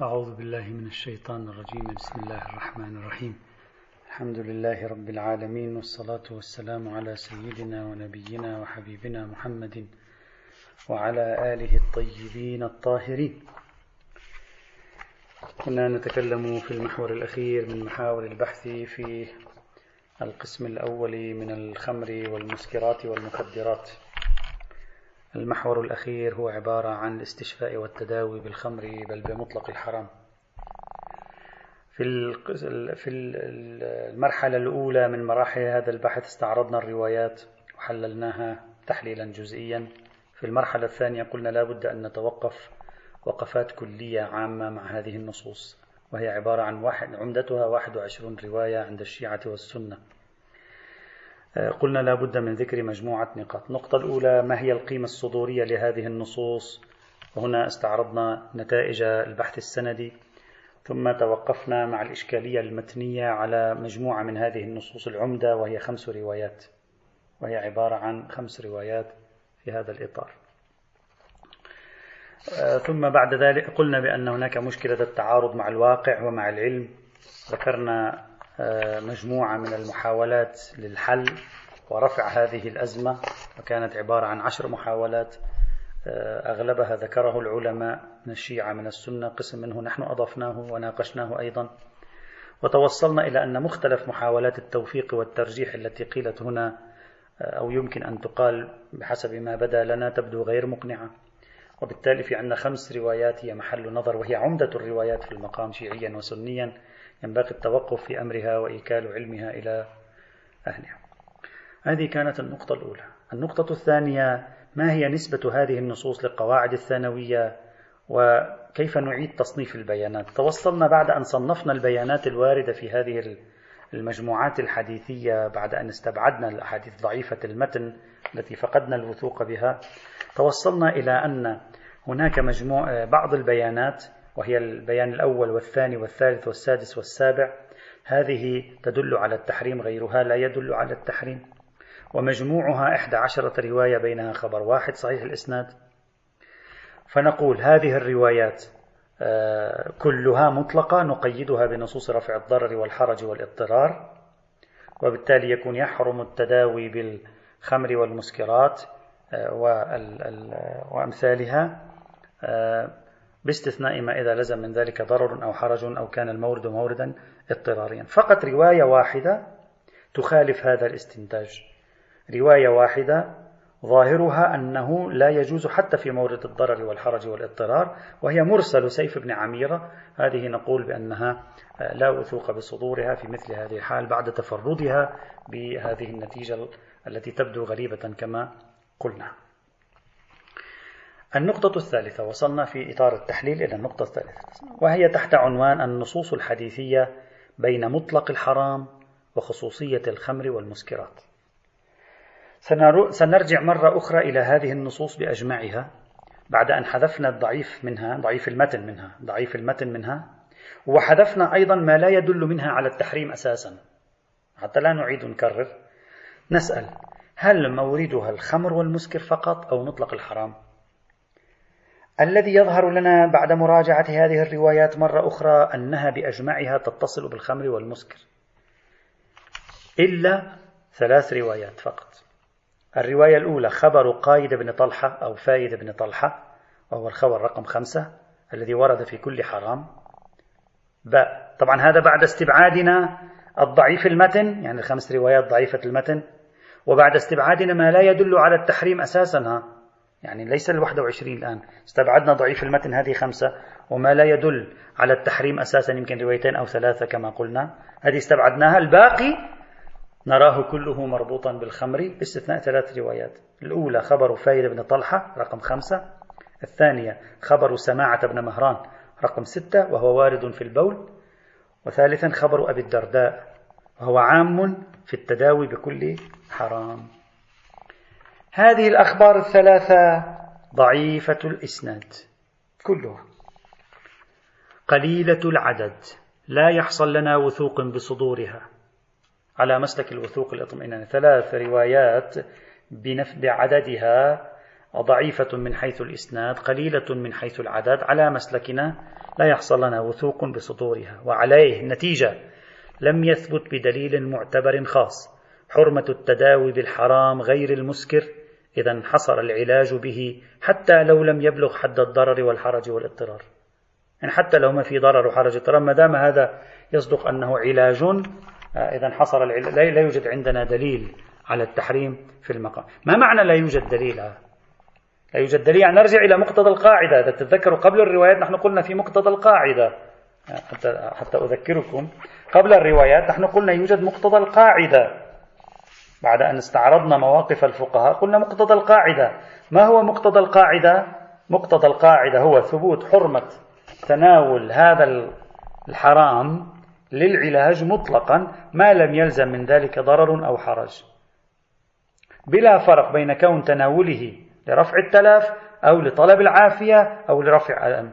أعوذ بالله من الشيطان الرجيم. بسم الله الرحمن الرحيم. الحمد لله رب العالمين والصلاة والسلام على سيدنا ونبينا وحبيبنا محمد وعلى آله الطيبين الطاهرين. كنا نتكلم في المحور الأخير من محاور البحث في القسم الأول من الخمر والمسكرات والمخدرات. المحور الأخير هو عبارة عن الاستشفاء والتداوي بالخمر بل بمطلق الحرام. في في المرحلة الأولى من مراحل هذا البحث استعرضنا الروايات وحللناها تحليلا جزئيا. في المرحلة الثانية قلنا لا بد أن نتوقف وقفات كلية عامة مع هذه النصوص وهي عبارة عن واحد عمدتها 21 رواية عند الشيعة والسنة. قلنا لا بد من ذكر مجموعة نقاط. النقطة الأولى ما هي القيمة الصدورية لهذه النصوص؟ وهنا استعرضنا نتائج البحث السندي ثم توقفنا مع الإشكالية المتنية على مجموعة من هذه النصوص العمدة وهي خمس روايات. وهي عبارة عن خمس روايات في هذا الإطار. آه، ثم بعد ذلك قلنا بأن هناك مشكلة التعارض مع الواقع ومع العلم. ذكرنا آه، مجموعة من المحاولات للحل ورفع هذه الأزمة وكانت عبارة عن عشر محاولات آه، أغلبها ذكره العلماء من الشيعة من السنة قسم منه نحن أضفناه وناقشناه أيضا. وتوصلنا إلى أن مختلف محاولات التوفيق والترجيح التي قيلت هنا آه، أو يمكن أن تقال بحسب ما بدا لنا تبدو غير مقنعة. وبالتالي في عندنا خمس روايات هي محل نظر وهي عمدة الروايات في المقام شيعيا وسنيا. ينبغي التوقف في أمرها وإيكال علمها إلى أهلها. هذه كانت النقطة الأولى. النقطة الثانية ما هي نسبة هذه النصوص للقواعد الثانوية؟ وكيف نعيد تصنيف البيانات؟ توصلنا بعد أن صنفنا البيانات الواردة في هذه المجموعات الحديثية بعد أن استبعدنا الأحاديث ضعيفة المتن التي فقدنا الوثوق بها. توصلنا إلى أن هناك مجموع بعض البيانات وهي البيان الأول والثاني والثالث والسادس والسابع هذه تدل على التحريم غيرها لا يدل على التحريم. ومجموعها إحدى عشرة رواية بينها خبر واحد صحيح الإسناد. فنقول هذه الروايات آه، كلها مطلقة نقيدها بنصوص رفع الضرر والحرج والاضطرار وبالتالي يكون يحرم التداوي بالخمر والمسكرات آه، وأمثالها. آه، باستثناء ما إذا لزم من ذلك ضرر أو حرج أو كان المورد موردا اضطراريا. فقط رواية واحدة تخالف هذا الاستنتاج. رواية واحدة ظاهرها أنه لا يجوز حتى في مورد الضرر والحرج والاضطرار وهي مرسل سيف بن عميرة. هذه نقول بأنها لا وثوق بصدورها في مثل هذه الحال بعد تفردها بهذه النتيجة التي تبدو غريبة كما قلنا. النقطة الثالثة وصلنا في إطار التحليل إلى النقطة الثالثة وهي تحت عنوان النصوص الحديثية بين مطلق الحرام وخصوصية الخمر والمسكرات. سنرجع مرة أخرى إلى هذه النصوص بأجمعها بعد أن حذفنا الضعيف منها ضعيف المتن منها ضعيف المتن منها وحذفنا أيضا ما لا يدل منها على التحريم أساسا حتى لا نعيد نكرر نسأل هل موردها الخمر والمسكر فقط أو مطلق الحرام؟ الذي يظهر لنا بعد مراجعة هذه الروايات مرة أخرى أنها بأجمعها تتصل بالخمر والمسكر. إلا ثلاث روايات فقط. الرواية الأولى خبر قايد بن طلحة أو فايد بن طلحة وهو الخبر رقم خمسة الذي ورد في كل حرام. باء طبعا هذا بعد استبعادنا الضعيف المتن يعني الخمس روايات ضعيفة المتن. وبعد استبعادنا ما لا يدل على التحريم أساسا يعني ليس ال 21 الآن. استبعدنا ضعيف المتن هذه خمسة وما لا يدل على التحريم أساسا يمكن روايتين أو ثلاثة كما قلنا. هذه استبعدناها. الباقي نراه كله مربوطا بالخمر باستثناء ثلاث روايات. الأولى خبر فايد بن طلحة رقم خمسة. الثانية خبر سماعة بن مهران رقم ستة وهو وارد في البول. وثالثا خبر أبي الدرداء وهو عام في التداوي بكل حرام. هذه الأخبار الثلاثة ضعيفة الإسناد. كلها قليلة العدد. لا يحصل لنا وثوق بصدورها. على مسلك الوثوق الاطمئنان. ثلاث روايات بعددها وضعيفة من حيث الإسناد قليلة من حيث العدد. على مسلكنا لا يحصل لنا وثوق بصدورها. وعليه النتيجة لم يثبت بدليل معتبر خاص. حرمة التداوي بالحرام غير المسكر. إذا انحصر العلاج به حتى لو لم يبلغ حد الضرر والحرج والاضطرار. يعني حتى لو ما في ضرر وحرج اضطرار ما دام هذا يصدق أنه علاج إذا انحصر العلاج لا يوجد عندنا دليل على التحريم في المقام. ما معنى لا يوجد دليل؟ لا يوجد دليل. يعني نرجع إلى مقتضى القاعدة. إذا تتذكروا قبل الروايات نحن قلنا في مقتضى القاعدة. حتى, حتى أذكركم قبل الروايات نحن قلنا يوجد مقتضى القاعدة. بعد أن استعرضنا مواقف الفقهاء قلنا مقتضى القاعدة ما هو مقتضى القاعدة؟ مقتضى القاعدة هو ثبوت حرمة تناول هذا الحرام للعلاج مطلقا ما لم يلزم من ذلك ضرر أو حرج بلا فرق بين كون تناوله لرفع التلف أو لطلب العافية أو لرفع الأمن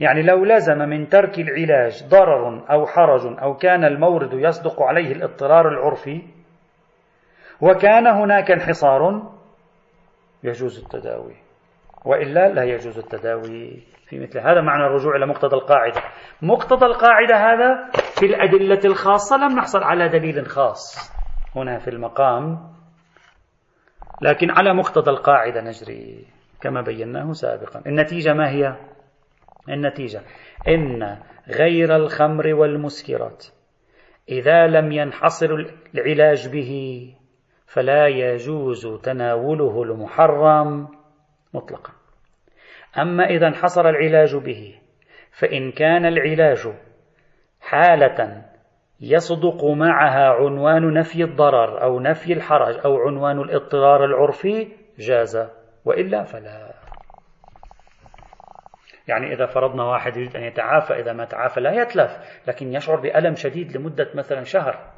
يعني لو لزم من ترك العلاج ضرر أو حرج أو كان المورد يصدق عليه الاضطرار العرفي وكان هناك انحصار يجوز التداوي. وإلا لا يجوز التداوي في مثل هذا. معنى الرجوع إلى مقتضى القاعدة. مقتضى القاعدة هذا في الأدلة الخاصة لم نحصل على دليل خاص هنا في المقام. لكن على مقتضى القاعدة نجري كما بيناه سابقا. النتيجة ما هي؟ النتيجة. إن غير الخمر والمسكرات إذا لم ينحصر العلاج به فلا يجوز تناوله المحرم مطلقا. أما إذا انحصر العلاج به فإن كان العلاج حالة يصدق معها عنوان نفي الضرر أو نفي الحرج أو عنوان الاضطرار العرفي جاز وإلا فلا. يعني إذا فرضنا واحد يريد أن يتعافى إذا ما تعافى لا يتلف لكن يشعر بألم شديد لمدة مثلا شهر.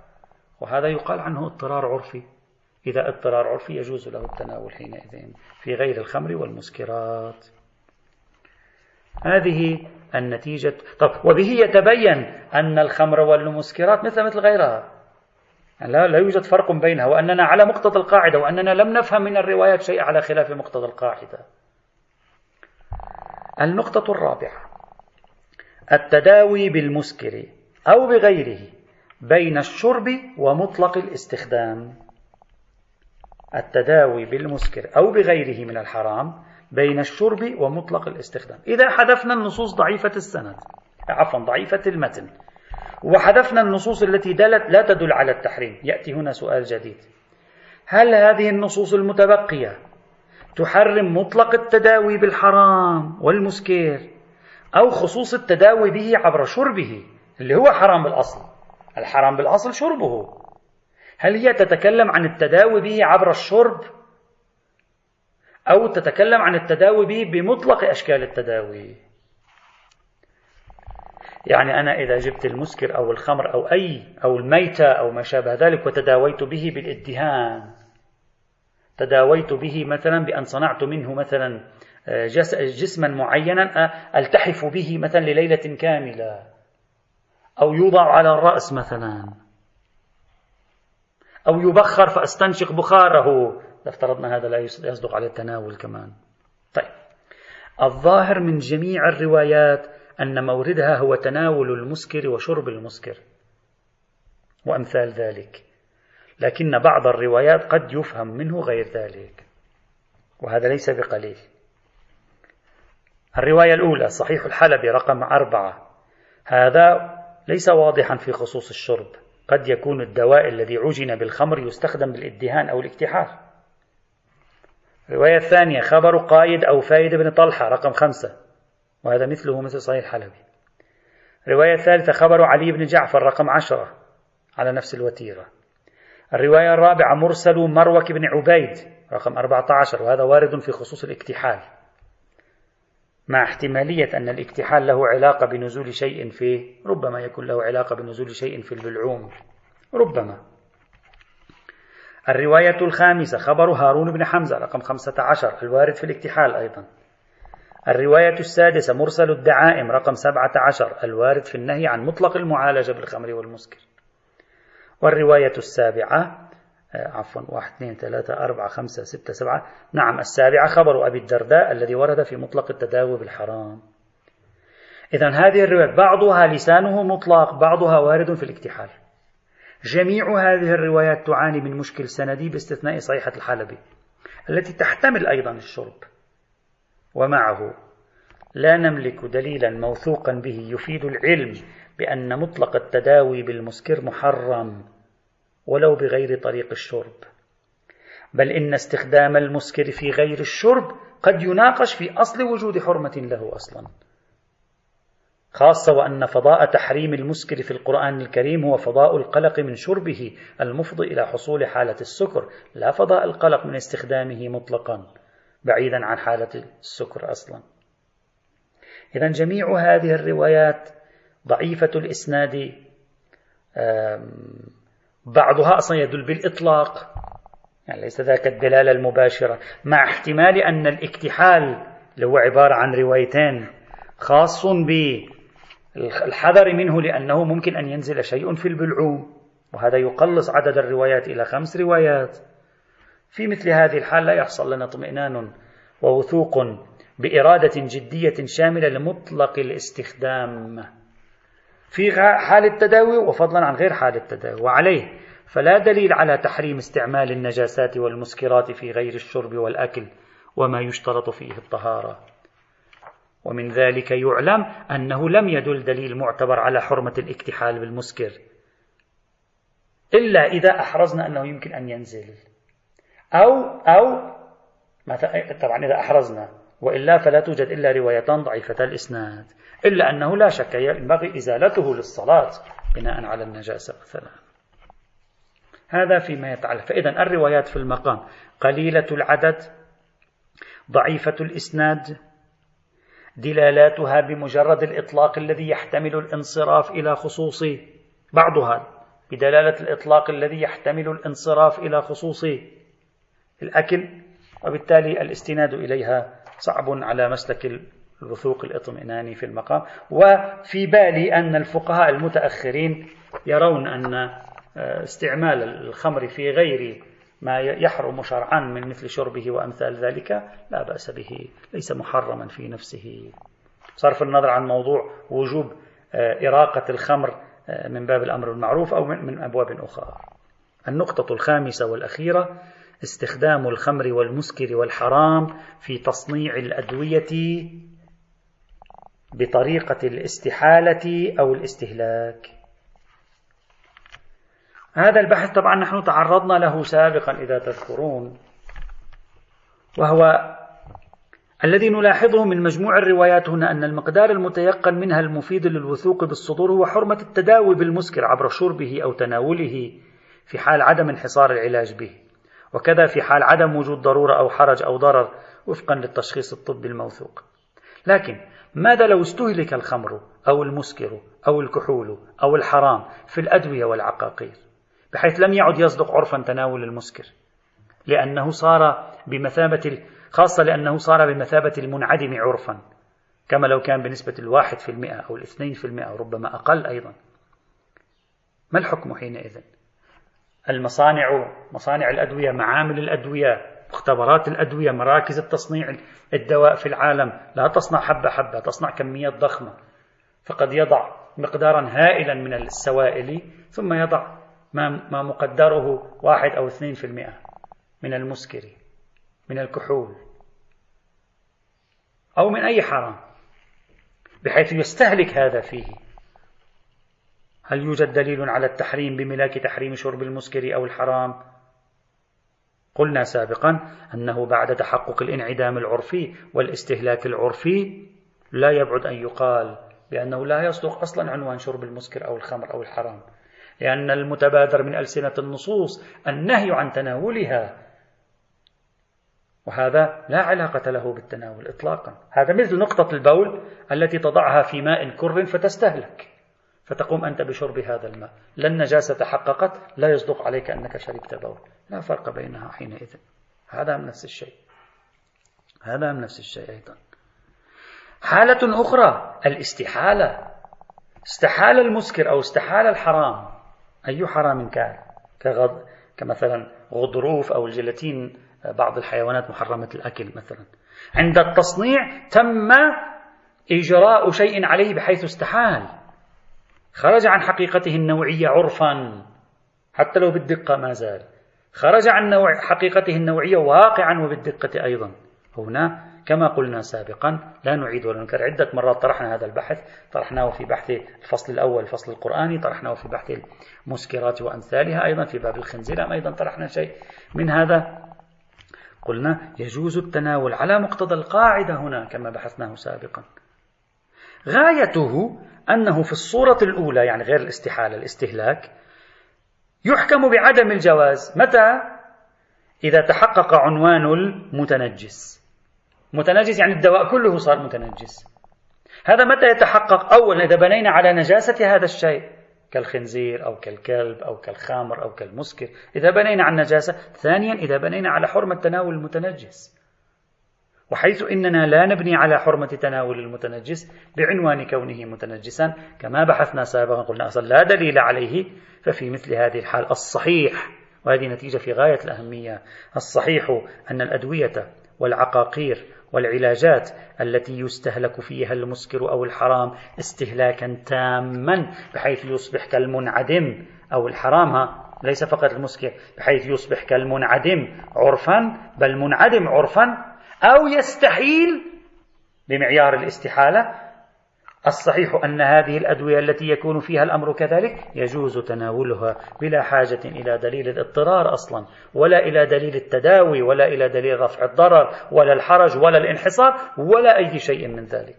وهذا يقال عنه اضطرار عرفي. إذا اضطرار عرفي يجوز له التناول حينئذ في غير الخمر والمسكرات. هذه النتيجة. طب وبه يتبين أن الخمر والمسكرات مثل مثل غيرها. لا, لا يوجد فرق بينها وأننا على مقتضى القاعدة وأننا لم نفهم من الروايات شيء على خلاف مقتضى القاعدة. النقطة الرابعة. التداوي بالمسكر أو بغيره بين الشرب ومطلق الاستخدام. التداوي بالمسكر أو بغيره من الحرام بين الشرب ومطلق الاستخدام. إذا حذفنا النصوص ضعيفة السند عفوا ضعيفة المتن. وحذفنا النصوص التي دلت لا تدل على التحريم. يأتي هنا سؤال جديد. هل هذه النصوص المتبقية تحرم مطلق التداوي بالحرام والمسكر أو خصوص التداوي به عبر شربه اللي هو حرام بالأصل. الحرام بالأصل شربه. هل هي تتكلم عن التداوي به عبر الشرب؟ أو تتكلم عن التداوي به بمطلق أشكال التداوي؟ يعني أنا إذا جبت المسكر أو الخمر أو أي أو الميتة أو ما شابه ذلك وتداويت به بالإدهان تداويت به مثلا بأن صنعت منه مثلا آه، جسما معينا آه، ألتحف به مثلا لليلة كاملة. أو يوضع على الرأس مثلا. أو يبخر فأستنشق بخاره. افترضنا هذا لا يصدق على التناول كمان. طيب. الظاهر من جميع الروايات أن موردها هو تناول المسكر وشرب المسكر. وأمثال ذلك. لكن بعض الروايات قد يفهم منه غير ذلك. وهذا ليس بقليل. الرواية الأولى صحيح الحلبي رقم أربعة. هذا ليس واضحا في خصوص الشرب. قد يكون الدواء الذي عجن بالخمر يستخدم بالإدهان أو الاكتحال الرواية الثانية خبر قايد أو فايد بن طلحة رقم خمسة. وهذا مثله مثل صحيح الحلبي. الرواية الثالثة خبر علي بن جعفر رقم عشرة على نفس الوتيرة. الرواية الرابعة مرسل مروك بن عبيد رقم 14 وهذا وارد في خصوص الاكتحال. مع احتمالية أن الاكتحال له علاقة بنزول شيء في ربما يكون له علاقة بنزول شيء في البلعوم. ربما. الرواية الخامسة خبر هارون بن حمزة رقم 15 الوارد في الاكتحال أيضا. الرواية السادسة مرسل الدعائم رقم 17 الوارد في النهي عن مطلق المعالجة بالخمر والمسكر. والرواية السابعة آه، عفوا واحد اثنين ثلاثة أربعة خمسة ستة سبعة. نعم السابعة خبر أبي الدرداء الذي ورد في مطلق التداوي بالحرام. إذا هذه الروايات بعضها لسانه مطلق بعضها وارد في الاكتحال. جميع هذه الروايات تعاني من مشكل سندي باستثناء صحيحة الحلبي التي تحتمل أيضا الشرب. ومعه لا نملك دليلا موثوقا به يفيد العلم بأن مطلق التداوي بالمسكر محرم. ولو بغير طريق الشرب. بل إن استخدام المسكر في غير الشرب قد يناقش في أصل وجود حرمة له أصلا. خاصة وأن فضاء تحريم المسكر في القرآن الكريم هو فضاء القلق من شربه المفضي إلى حصول حالة السكر لا فضاء القلق من استخدامه مطلقا بعيدا عن حالة السكر أصلا. إذا جميع هذه الروايات ضعيفة الإسناد بعضها أصلا يدل بالإطلاق. يعني ليس ذاك الدلالة المباشرة. مع احتمال أن الاكتحال اللي هو عبارة عن روايتين خاص بالحذر منه لأنه ممكن أن ينزل شيء في البلعوم وهذا يقلص عدد الروايات إلى خمس روايات. في مثل هذه الحال لا يحصل لنا اطمئنان ووثوق بإرادة جدية شاملة لمطلق الاستخدام. في حال التداوي وفضلا عن غير حال التداوي وعليه. فلا دليل على تحريم استعمال النجاسات والمسكرات في غير الشرب والأكل وما يشترط فيه الطهارة. ومن ذلك يعلم أنه لم يدل دليل معتبر على حرمة الاكتحال بالمسكر إلا إذا أحرزنا أنه يمكن أن ينزل. أو أو طبعا إذا أحرزنا. وإلا فلا توجد إلا روايتان ضعيفة الإسناد إلا أنه لا شك ينبغي إزالته للصلاة بناء على النجاسة مثلا. هذا فيما يتعلق فإذا الروايات في المقام قليلة العدد ضعيفة الإسناد دلالاتها بمجرد الإطلاق الذي يحتمل الانصراف إلى خصوص بعضها بدلالة الإطلاق الذي يحتمل الانصراف إلى خصوص الأكل وبالتالي الاستناد إليها صعب على مسلك الوثوق الاطمئناني في المقام. وفي بالي أن الفقهاء المتأخرين يرون أن آه، استعمال الخمر في غير ما يحرم شرعا من مثل شربه وأمثال ذلك لا بأس به ليس محرما في نفسه. صرف النظر عن موضوع وجوب آه، إراقة الخمر آه، من باب الأمر المعروف أو من أبواب أخرى. النقطة الخامسة والأخيرة استخدام الخمر والمسكر والحرام في تصنيع الأدوية بطريقة الاستحالة أو الاستهلاك. هذا البحث طبعا نحن تعرضنا له سابقا إذا تذكرون وهو الذي نلاحظه من مجموع الروايات هنا أن المقدار المتيقن منها المفيد للوثوق بالصدور هو حرمة التداوي بالمسكر عبر شربه أو تناوله في حال عدم انحصار العلاج به. وكذا في حال عدم وجود ضرورة أو حرج أو ضرر وفقا للتشخيص الطبي الموثوق. لكن ماذا لو استهلك الخمر أو المسكر أو الكحول أو الحرام في الأدوية والعقاقير بحيث لم يعد يصدق عرفا تناول المسكر لأنه صار بمثابة خاصة لأنه صار بمثابة المنعدم عرفا كما لو كان بنسبة الواحد في المئة أو الاثنين في المئة وربما أقل أيضا. ما الحكم حينئذ؟ المصانع مصانع الأدوية معامل الأدوية مختبرات الأدوية مراكز التصنيع الدواء في العالم. لا تصنع حبة حبة تصنع كميات ضخمة. فقد يضع مقدارا هائلا من السوائل ثم يضع ما مقدره واحد أو اثنين في المئة من المسكر من الكحول أو من أي حرام بحيث يستهلك هذا فيه. هل يوجد دليل على التحريم بملاك تحريم شرب المسكر أو الحرام؟ قلنا سابقا أنه بعد تحقق الانعدام العرفي والاستهلاك العرفي لا يبعد أن يقال بأنه لا يصدق أصلا عنوان شرب المسكر أو الخمر أو الحرام لأن المتبادر من ألسنة النصوص النهي عن تناولها وهذا لا علاقة له بالتناول إطلاقا. هذا مثل نقطة البول التي تضعها في ماء كر فتستهلك. فتقوم أنت بشرب هذا الماء. لا النجاسة تحققت لا يصدق عليك أنك شربت بول لا فرق بينها حينئذ. هذا من نفس الشيء. هذا من نفس الشيء أيضا. حالة أخرى الاستحالة. استحال المسكر أو استحال الحرام. أي حرام كان؟ كغض كمثلا غضروف أو الجيلاتين بعض الحيوانات محرمة الأكل مثلا. عند التصنيع تم إجراء شيء عليه بحيث استحال. خرج عن حقيقته النوعية عرفا حتى لو بالدقة ما زال. خرج عن نوع حقيقته النوعية واقعا وبالدقة أيضا. هنا كما قلنا سابقا لا نعيد ولا ننكر عدة مرات طرحنا هذا البحث. طرحناه في بحث الفصل الأول الفصل القرآني. طرحناه في بحث المسكرات وأمثالها أيضا في باب الخنزير أيضا طرحنا شيء من هذا. قلنا يجوز التناول على مقتضى القاعدة هنا كما بحثناه سابقا. غايته أنه في الصورة الأولى يعني غير الاستحالة الاستهلاك يحكم بعدم الجواز. متى؟ إذا تحقق عنوان المتنجس. متنجس يعني الدواء كله صار متنجس. هذا متى يتحقق؟ أولا إذا بنينا على نجاسة هذا الشيء كالخنزير أو كالكلب أو كالخمر أو كالمسكر. إذا بنينا على النجاسة ثانيا إذا بنينا على حرمة تناول المتنجس. وحيث إننا لا نبني على حرمة تناول المتنجس بعنوان كونه متنجسا كما بحثنا سابقا قلنا أصلا لا دليل عليه ففي مثل هذه الحال الصحيح. وهذه نتيجة في غاية الأهمية. الصحيح أن الأدوية والعقاقير والعلاجات التي يستهلك فيها المسكر أو الحرام استهلاكا تاما بحيث يصبح كالمنعدم أو الحرام ليس فقط المسكر بحيث يصبح كالمنعدم عرفا بل منعدم عرفا أو يستحيل بمعيار الاستحالة. الصحيح أن هذه الأدوية التي يكون فيها الأمر كذلك يجوز تناولها بلا حاجة إلى دليل الاضطرار أصلا ولا إلى دليل التداوي ولا إلى دليل رفع الضرر ولا الحرج ولا الانحصار ولا أي شيء من ذلك.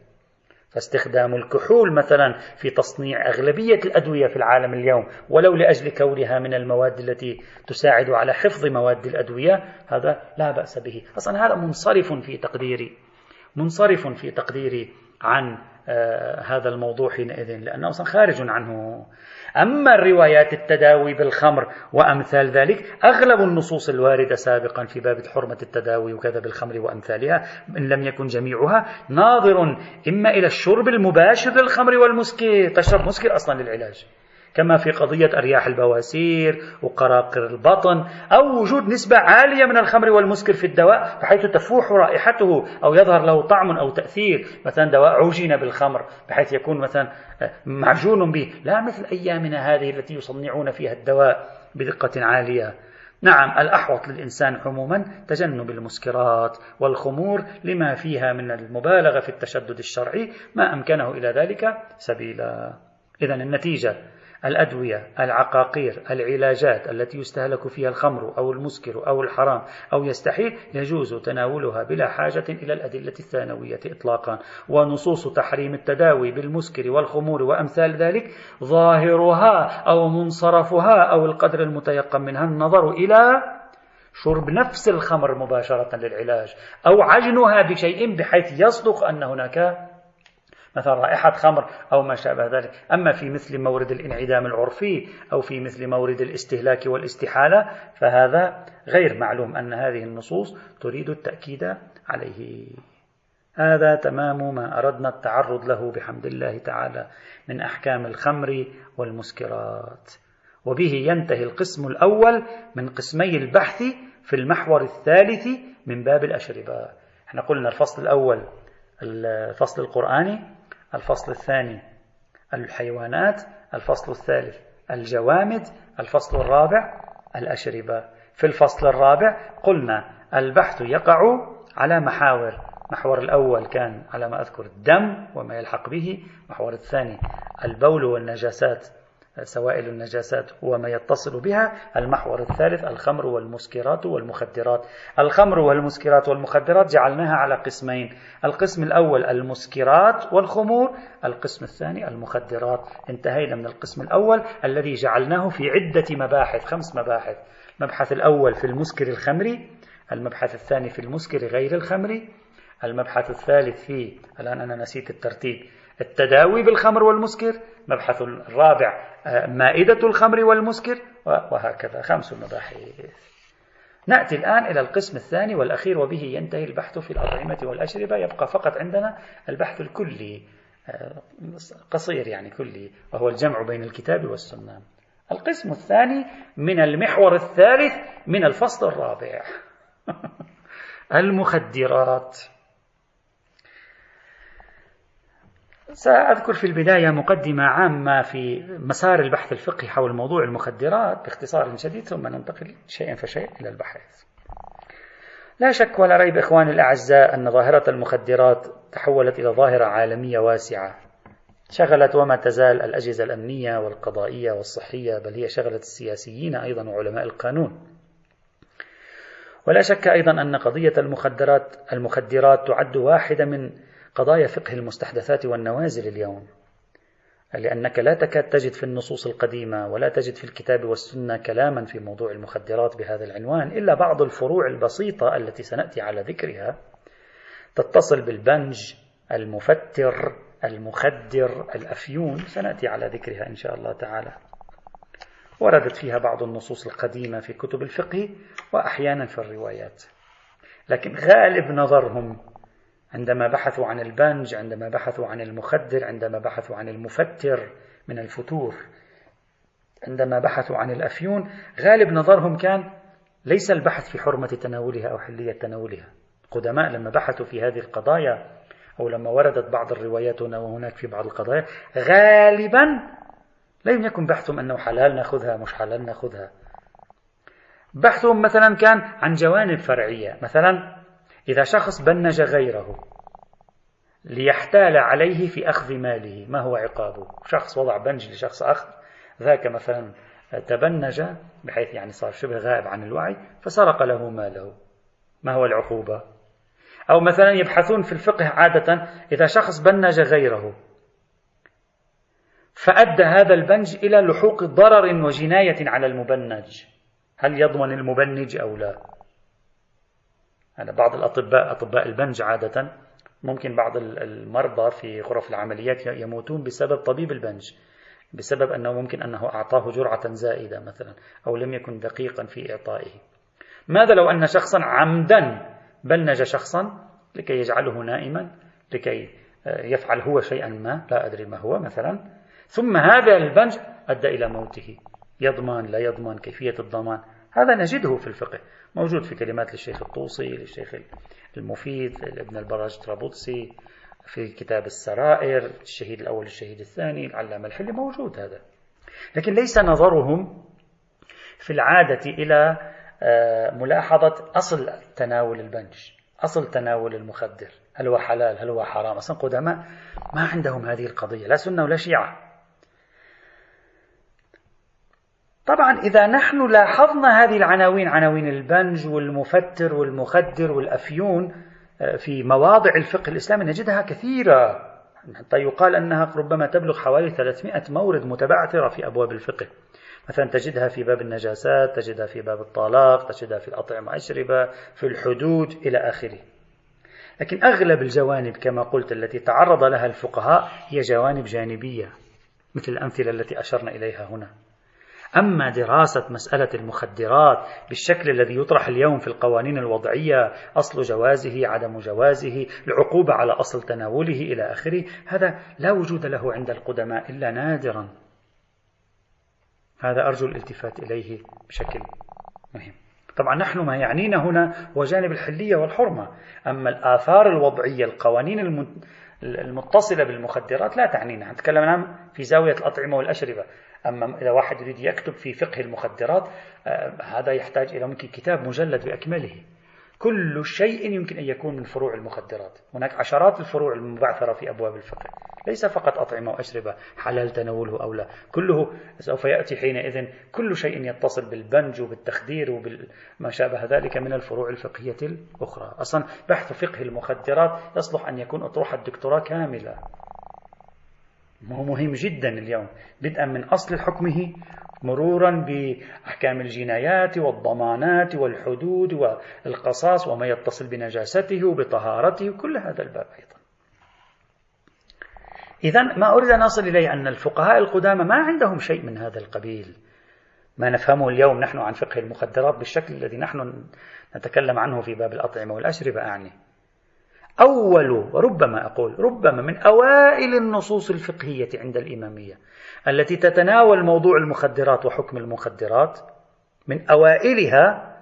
فاستخدام الكحول مثلا في تصنيع أغلبية الأدوية في العالم اليوم ولو لأجل كونها من المواد التي تساعد على حفظ مواد الأدوية هذا لا بأس به. أصلا هذا منصرف في تقديري منصرف في تقديري عن هذا الموضوع حينئذ لأنه أصلا خارج عنه. أما الروايات التداوي بالخمر وأمثال ذلك أغلب النصوص الواردة سابقا في باب حرمة التداوي وكذا بالخمر وأمثالها إن لم يكن جميعها ناظر إما إلى الشرب المباشر للخمر والمسكر تشرب مسكر أصلا للعلاج. كما في قضية أرياح البواسير وقراقر البطن أو وجود نسبة عالية من الخمر والمسكر في الدواء بحيث تفوح رائحته أو يظهر له طعم أو تأثير. مثلا دواء عجن بالخمر بحيث يكون مثلا معجون به. لا مثل أيامنا هذه التي يصنعون فيها الدواء بدقة عالية. نعم الأحوط للإنسان عموما تجنب المسكرات والخمور لما فيها من المبالغة في التشدد الشرعي. ما أمكنه إلى ذلك سبيلا. إذا النتيجة الأدوية العقاقير العلاجات التي يستهلك فيها الخمر أو المسكر أو الحرام أو يستحيل يجوز تناولها بلا حاجة إلى الأدلة الثانوية إطلاقا. ونصوص تحريم التداوي بالمسكر والخمور وأمثال ذلك ظاهرها أو منصرفها أو القدر المتيقن منها النظر إلى شرب نفس الخمر مباشرة للعلاج أو عجنها بشيء بحيث يصدق أن هناك مثلا رائحة خمر أو ما شابه ذلك. أما في مثل مورد الانعدام العرفي أو في مثل مورد الاستهلاك والاستحالة فهذا غير معلوم أن هذه النصوص تريد التأكيد عليه. هذا تمام ما أردنا التعرض له بحمد الله تعالى من أحكام الخمر والمسكرات. وبه ينتهي القسم الأول من قسمي البحث في المحور الثالث من باب الأشربة. إحنا قلنا الفصل الأول الفصل القرآني الفصل الثاني الحيوانات الفصل الثالث الجوامد الفصل الرابع الأشربة. في الفصل الرابع قلنا البحث يقع على محاور. المحور الأول كان على ما أذكر الدم وما يلحق به. المحور الثاني البول والنجاسات. سوائل النجاسات وما يتصل بها المحور الثالث الخمر والمسكرات والمخدرات. الخمر والمسكرات والمخدرات جعلناها على قسمين. القسم الأول المسكرات والخمور القسم الثاني المخدرات. انتهينا من القسم الأول الذي جعلناه في عدة مباحث خمس مباحث. المبحث الأول في المسكر الخمري المبحث الثاني في المسكر غير الخمري المبحث الثالث في الآن أنا نسيت الترتيب التداوي بالخمر والمسكر مبحث الرابع آه، مائدة الخمر والمسكر وهكذا. خمس مباحث. نأتي الآن إلى القسم الثاني والأخير وبه ينتهي البحث في الأطعمة والأشربة. يبقى فقط عندنا البحث الكلي آه، قصير يعني كلي وهو الجمع بين الكتاب والسنة. القسم الثاني من المحور الثالث من الفصل الرابع. المخدرات. سأذكر في البداية مقدمة عامة في مسار البحث الفقهي حول موضوع المخدرات باختصار شديد ثم ننتقل شيئا فشيئا إلى البحث. لا شك ولا ريب إخواني الأعزاء أن ظاهرة المخدرات تحولت إلى ظاهرة عالمية واسعة شغلت وما تزال الأجهزة الأمنية والقضائية والصحية بل هي شغلت السياسيين أيضا وعلماء القانون ولا شك أيضا أن قضية المخدرات المخدرات تعد واحدة من قضايا فقه المستحدثات والنوازل اليوم. لأنك لا تكاد تجد في النصوص القديمة ولا تجد في الكتاب والسنة كلاما في موضوع المخدرات بهذا العنوان إلا بعض الفروع البسيطة التي سنأتي على ذكرها. تتصل بالبنج المفتر المخدر الأفيون سنأتي على ذكرها إن شاء الله تعالى. وردت فيها بعض النصوص القديمة في كتب الفقه وأحيانا في الروايات. لكن غالب نظرهم عندما بحثوا عن البنج عندما بحثوا عن المخدر عندما بحثوا عن المفتر من الفتور عندما بحثوا عن الأفيون غالب نظرهم كان ليس البحث في حرمة تناولها أو حلية تناولها. قدماء لما بحثوا في هذه القضايا أو لما وردت بعض الروايات هنا وهناك في بعض القضايا غالبا لم يكن بحثهم أنه حلال نأخذها مش حلال نأخذها. بحثهم مثلا كان عن جوانب فرعية مثلا إذا شخص بنج غيره ليحتال عليه في أخذ ماله ما هو عقابه؟ شخص وضع بنج لشخص آخر ذاك مثلا تبنج بحيث يعني صار شبه غائب عن الوعي فسرق له ماله. ما هو العقوبة؟ أو مثلا يبحثون في الفقه عادة إذا شخص بنج غيره فأدى هذا البنج إلى لحوق ضرر وجناية على المبنج. هل يضمن المبنج أو لا؟ أنا بعض الأطباء أطباء البنج عادة ممكن بعض المرضى في غرف العمليات يموتون بسبب طبيب البنج بسبب أنه ممكن أنه أعطاه جرعة زائدة مثلا أو لم يكن دقيقا في إعطائه. ماذا لو أن شخصا عمدا بنج شخصا لكي يجعله نائما لكي يفعل هو شيئا ما لا أدري ما هو مثلا ثم هذا البنج أدى إلى موته. يضمن لا يضمن كيفية الضمان. هذا نجده في الفقه. موجود في كلمات للشيخ الطوسي للشيخ المفيد ابن البراج طرابلسي في كتاب السرائر الشهيد الأول الشهيد الثاني العلامة الحلي موجود هذا. لكن ليس نظرهم في العادة إلى آه، ملاحظة أصل تناول البنج أصل تناول المخدر هل هو حلال هل هو حرام. أصلا قدماء ما عندهم هذه القضية لا سنة ولا شيعة. طبعا إذا نحن لاحظنا هذه العناوين عناوين البنج والمفتر والمخدر والأفيون آه، في مواضع الفقه الإسلامي نجدها كثيرة. حتى يقال أنها ربما تبلغ حوالي 300 مورد متبعثرة في أبواب الفقه. مثلا تجدها في باب النجاسات تجدها في باب الطلاق تجدها في الأطعمة والأشربة في الحدود إلى آخره. لكن أغلب الجوانب كما قلت التي تعرض لها الفقهاء هي جوانب جانبية مثل الأمثلة التي أشرنا إليها هنا. أما دراسة مسألة المخدرات بالشكل الذي يطرح اليوم في القوانين الوضعية أصل جوازه عدم جوازه العقوبة على أصل تناوله إلى آخره هذا لا وجود له عند القدماء إلا نادرا. هذا أرجو الالتفات إليه بشكل مهم. طبعا نحن ما يعنينا هنا هو جانب الحلية والحرمة أما الآثار الوضعية القوانين المتصلة بالمخدرات لا تعنينا. نتكلم عنها في زاوية الأطعمة والأشربة. أما إذا واحد يريد يكتب في فقه المخدرات آه، هذا يحتاج إلى ممكن كتاب مجلد بأكمله. كل شيء يمكن أن يكون من فروع المخدرات. هناك عشرات الفروع المبعثرة في أبواب الفقه. ليس فقط أطعمة وأشربة حلال تناوله أو لا. كله سوف يأتي حينئذ كل شيء يتصل بالبنج وبالتخدير وما شابه ذلك من الفروع الفقهية الأخرى. أصلا بحث فقه المخدرات يصلح أن يكون أطروحة الدكتوراه كاملة. هو مهم جدا اليوم. بدءا من أصل حكمه مرورا بأحكام الجنايات والضمانات والحدود والقصاص وما يتصل بنجاسته وبطهارته وكل هذا الباب أيضا. إذا ما أريد أن أصل إليه أن الفقهاء القدامى ما عندهم شيء من هذا القبيل. ما نفهمه اليوم نحن عن فقه المخدرات بالشكل الذي نحن نتكلم عنه في باب الأطعمة والأشربة أعني. أول وربما أقول ربما من أوائل النصوص الفقهية عند الإمامية التي تتناول موضوع المخدرات وحكم المخدرات من أوائلها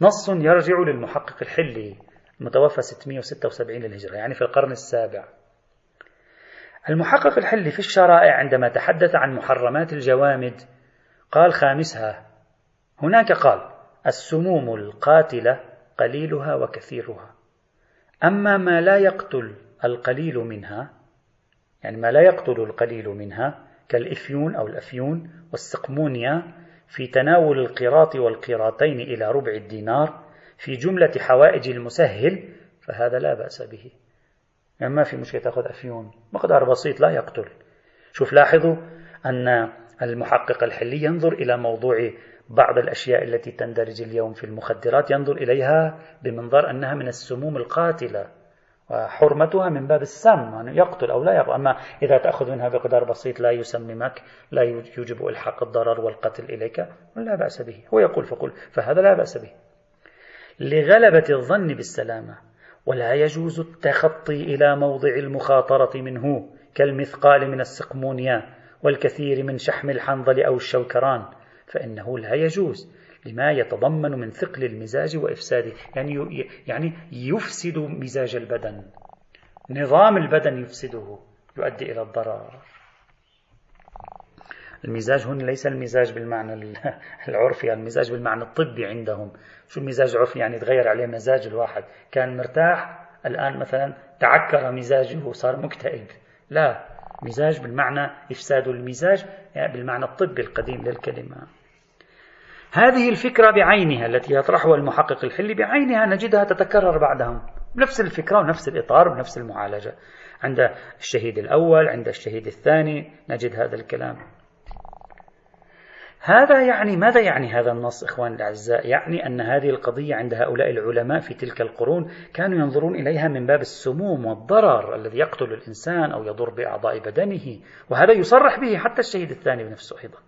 نص يرجع للمحقق الحلي المتوفى 676 للهجرة يعني في القرن السابع. المحقق الحلي في الشرائع عندما تحدث عن محرمات الجوامد قال خامسها هناك قال السموم القاتلة قليلها وكثيرها. أما ما لا يقتل القليل منها يعني ما لا يقتل القليل منها كالإفيون أو الأفيون والسقمونيا في تناول القراط والقيراطين إلى ربع الدينار في جملة حوائج المسهل فهذا لا بأس به. يعني ما في مشكلة تأخذ أفيون مقدار بسيط لا يقتل. شوف لاحظوا أن المحقق الحلي ينظر إلى موضوع بعض الأشياء التي تندرج اليوم في المخدرات ينظر إليها بمنظر أنها من السموم القاتلة وحرمتها من باب السم يعني يقتل أو لا يقتل. أما إذا تأخذ منها بقدر بسيط لا يسممك لا يوجب إلحاق الضرر والقتل إليك لا بأس به. هو يقول فقل فهذا لا بأس به. لغلبة الظن بالسلامة ولا يجوز التخطي إلى موضع المخاطرة منه كالمثقال من السقمونيا والكثير من شحم الحنظل أو الشوكران. فإنه لا يجوز لما يتضمن من ثقل المزاج وإفساده يعني يعني يفسد مزاج البدن نظام البدن يفسده يؤدي إلى الضرر. المزاج هنا ليس المزاج بالمعنى العرفي المزاج بالمعنى الطبي عندهم. شو المزاج العرفي يعني تغير عليه مزاج الواحد. كان مرتاح الآن مثلا تعكر مزاجه وصار مكتئب. لا مزاج بالمعنى إفساد المزاج يعني بالمعنى الطبي القديم للكلمة. هذه الفكرة بعينها التي يطرحها المحقق الحلي بعينها نجدها تتكرر بعدهم. نفس الفكرة ونفس الإطار بنفس المعالجة. عند الشهيد الأول عند الشهيد الثاني نجد هذا الكلام. هذا يعني ماذا يعني هذا النص إخواني الأعزاء؟ يعني أن هذه القضية عند هؤلاء العلماء في تلك القرون كانوا ينظرون إليها من باب السموم والضرر الذي يقتل الإنسان أو يضر بأعضاء بدنه وهذا يصرح به حتى الشهيد الثاني بنفسه أيضا.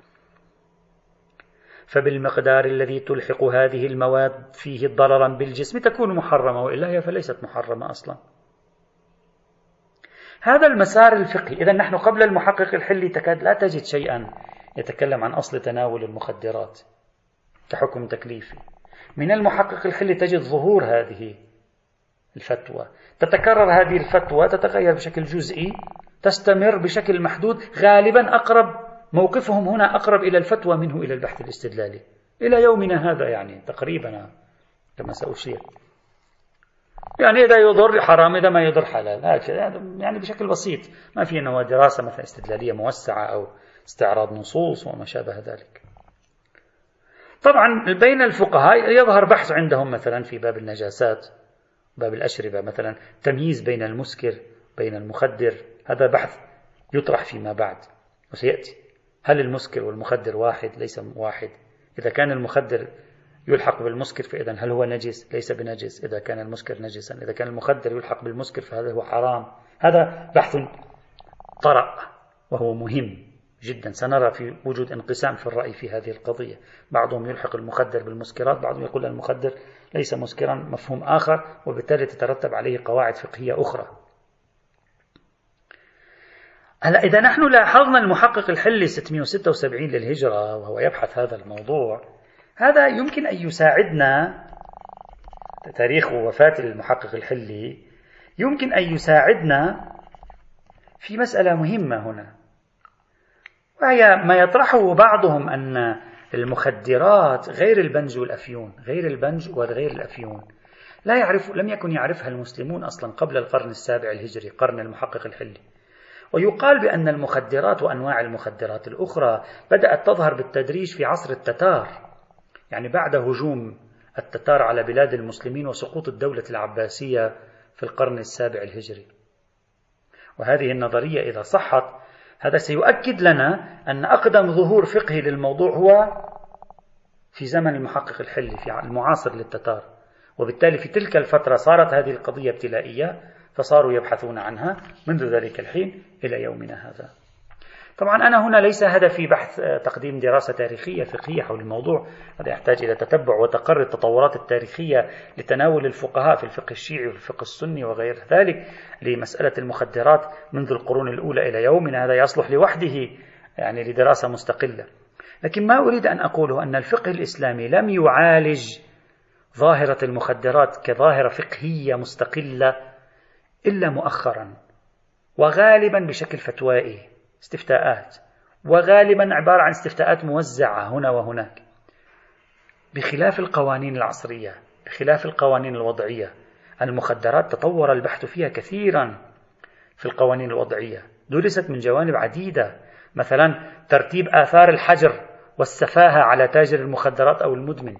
فبالمقدار الذي تلحق هذه المواد فيه ضررا بالجسم تكون محرمة وإلا هي فليست محرمة أصلا. هذا المسار الفقهي. إذا نحن قبل المحقق الحلي تكاد لا تجد شيئا يتكلم عن أصل تناول المخدرات كحكم تكليفي. من المحقق الحلي تجد ظهور هذه الفتوى. تتكرر هذه الفتوى تتغير بشكل جزئي تستمر بشكل محدود غالبا أقرب موقفهم هنا أقرب إلى الفتوى منه إلى البحث الاستدلالي. إلى يومنا هذا يعني تقريبا كما سأشير. يعني إذا يضر حرام إذا ما يضر حلال. يعني بشكل بسيط. ما في أنه دراسة مثلا استدلالية موسعة أو استعراض نصوص وما شابه ذلك. طبعا بين الفقهاء يظهر بحث عندهم مثلا في باب النجاسات باب الأشربة مثلا تمييز بين المسكر بين المخدر. هذا بحث يطرح فيما بعد وسيأتي. هل المسكر والمخدر واحد؟ ليس واحد. إذا كان المخدر يلحق بالمسكر فإذا هل هو نجس؟ ليس بنجس. إذا كان المسكر نجسا. إذا كان المخدر يلحق بالمسكر فهذا هو حرام. هذا بحث طرأ وهو مهم جدا. سنرى في وجود انقسام في الرأي في هذه القضية. بعضهم يلحق المخدر بالمسكرات بعضهم يقول المخدر ليس مسكرا مفهوم آخر وبالتالي تترتب عليه قواعد فقهية أخرى. هلا إذا نحن لاحظنا المحقق الحلي 676 للهجرة وهو يبحث هذا الموضوع هذا يمكن أن يساعدنا تاريخ وفاة المحقق الحلي يمكن أن يساعدنا في مسألة مهمة هنا وهي ما يطرحه بعضهم أن المخدرات غير البنج والأفيون غير البنج وغير الأفيون لا يعرف لم يكن يعرفها المسلمون أصلا قبل القرن السابع الهجري قرن المحقق الحلي. ويقال بأن المخدرات وأنواع المخدرات الأخرى بدأت تظهر بالتدريج في عصر التتار يعني بعد هجوم التتار على بلاد المسلمين وسقوط الدولة العباسية في القرن السابع الهجري. وهذه النظرية إذا صحت هذا سيؤكد لنا أن أقدم ظهور فقهي للموضوع هو في زمن المحقق الحلي في المعاصر للتتار. وبالتالي في تلك الفترة صارت هذه القضية ابتلائية فصاروا يبحثون عنها منذ ذلك الحين إلى يومنا هذا. طبعا أنا هنا ليس هدفي بحث آه، تقديم دراسة تاريخية فقهية حول الموضوع. هذا يحتاج إلى تتبع وتقرر التطورات التاريخية لتناول الفقهاء في الفقه الشيعي والفقه السني وغير ذلك لمسألة المخدرات منذ القرون الأولى إلى يومنا. هذا يصلح لوحده يعني لدراسة مستقلة. لكن ما أريد أن أقوله أن الفقه الإسلامي لم يعالج ظاهرة المخدرات كظاهرة فقهية مستقلة إلا مؤخرا وغالبا بشكل فتوائي استفتاءات وغالبا عبارة عن استفتاءات موزعة هنا وهناك. بخلاف القوانين العصرية بخلاف القوانين الوضعية المخدرات تطور البحث فيها كثيرا في القوانين الوضعية. درست من جوانب عديدة مثلا ترتيب آثار الحجر والسفاهة على تاجر المخدرات أو المدمن.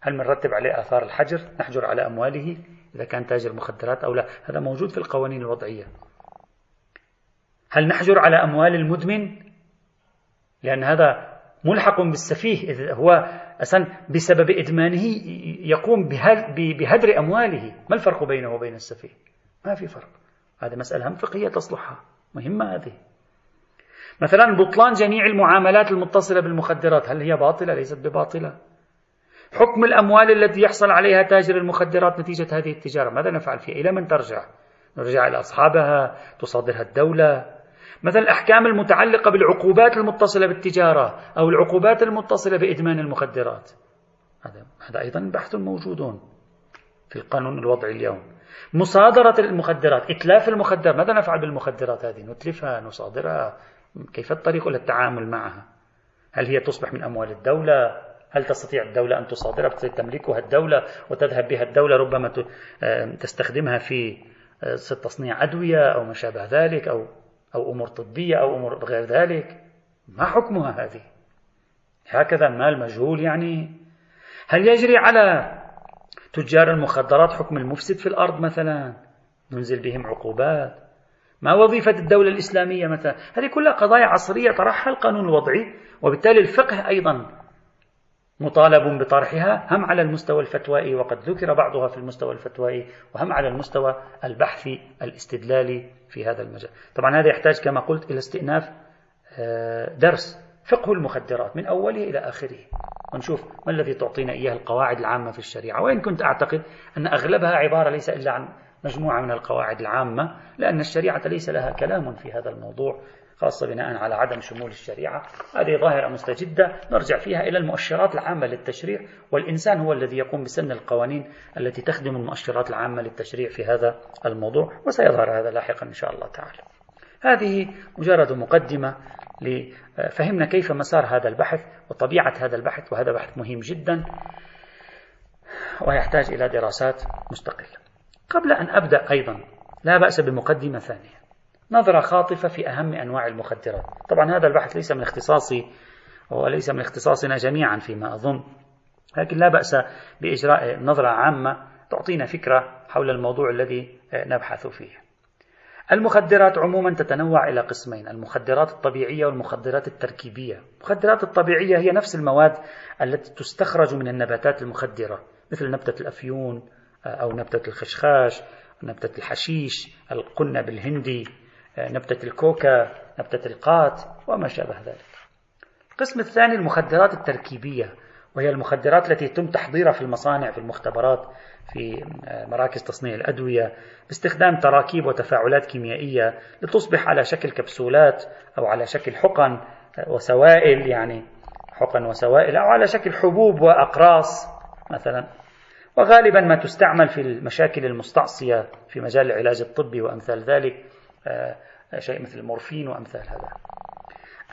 هل بنرتب عليه آثار الحجر؟ نحجر على أمواله؟ إذا كان تاجر مخدرات أو لا. هذا موجود في القوانين الوضعية. هل نحجر على أموال المدمن؟ لأن هذا ملحق بالسفيه إذ هو أسن بسبب إدمانه يقوم بهدر أمواله. ما الفرق بينه وبين السفيه؟ ما في فرق. هذه مسألة هم فقهية تصلحها. مهمة هذه. مثلا بطلان جميع المعاملات المتصلة بالمخدرات هل هي باطلة؟ ليست بباطلة. حكم الأموال التي يحصل عليها تاجر المخدرات نتيجة هذه التجارة؟ ماذا نفعل فيها؟ إلى من ترجع؟ نرجع إلى أصحابها تصادرها الدولة. مثلا الأحكام المتعلقة بالعقوبات المتصلة بالتجارة أو العقوبات المتصلة بإدمان المخدرات. هذا هذا أيضا بحث موجود في القانون الوضعي اليوم. مصادرة المخدرات إتلاف المخدرات ماذا نفعل بالمخدرات هذه؟ نتلفها نصادرها. كيف الطريق إلى التعامل معها؟ هل هي تصبح من أموال الدولة؟ هل تستطيع الدولة أن تصادرها تملكها الدولة وتذهب بها الدولة ربما تستخدمها في تصنيع أدوية أو ما شابه ذلك أو أو أمور طبية أو أمور غير ذلك؟ ما حكمها هذه؟ هكذا المال مجهول يعني؟ هل يجري على تجار المخدرات حكم المفسد في الأرض مثلا؟ ننزل بهم عقوبات؟ ما وظيفة الدولة الإسلامية مثلا؟ هذه كلها قضايا عصرية طرحها القانون الوضعي وبالتالي الفقه أيضا مطالب بطرحها هم على المستوى الفتوائي وقد ذكر بعضها في المستوى الفتوائي وهم على المستوى البحثي الاستدلالي في هذا المجال. طبعا هذا يحتاج كما قلت إلى استئناف آه، درس فقه المخدرات من أوله إلى آخره. ونشوف ما الذي تعطينا إياه القواعد العامة في الشريعة. وإن كنت أعتقد أن أغلبها عبارة ليس إلا عن مجموعة من القواعد العامة لأن الشريعة ليس لها كلام في هذا الموضوع. خاصة بناء على عدم شمول الشريعة. هذه ظاهرة مستجدة نرجع فيها إلى المؤشرات العامة للتشريع والإنسان هو الذي يقوم بسن القوانين التي تخدم المؤشرات العامة للتشريع في هذا الموضوع وسيظهر هذا لاحقا إن شاء الله تعالى. هذه مجرد مقدمة لفهمنا كيف مسار هذا البحث وطبيعة هذا البحث وهذا بحث مهم جدا ويحتاج إلى دراسات مستقلة. قبل أن أبدأ أيضا لا بأس بمقدمة ثانية. نظرة خاطفة في أهم أنواع المخدرات. طبعا هذا البحث ليس من اختصاصي وليس من اختصاصنا جميعا فيما أظن لكن لا بأس بإجراء نظرة عامة تعطينا فكرة حول الموضوع الذي نبحث فيه. المخدرات عموما تتنوع إلى قسمين المخدرات الطبيعية والمخدرات التركيبية. المخدرات الطبيعية هي نفس المواد التي تستخرج من النباتات المخدرة مثل نبتة الأفيون أو نبتة الخشخاش نبتة الحشيش القنب الهندي نبتة الكوكا نبتة القات وما شابه ذلك. القسم الثاني المخدرات التركيبية وهي المخدرات التي يتم تحضيرها في المصانع في المختبرات في مراكز تصنيع الأدوية باستخدام تراكيب وتفاعلات كيميائية لتصبح على شكل كبسولات أو على شكل حقن وسوائل يعني حقن وسوائل أو على شكل حبوب وأقراص مثلا. وغالبا ما تستعمل في المشاكل المستعصية في مجال العلاج الطبي وأمثال ذلك. آه، شيء مثل المورفين وأمثال هذا.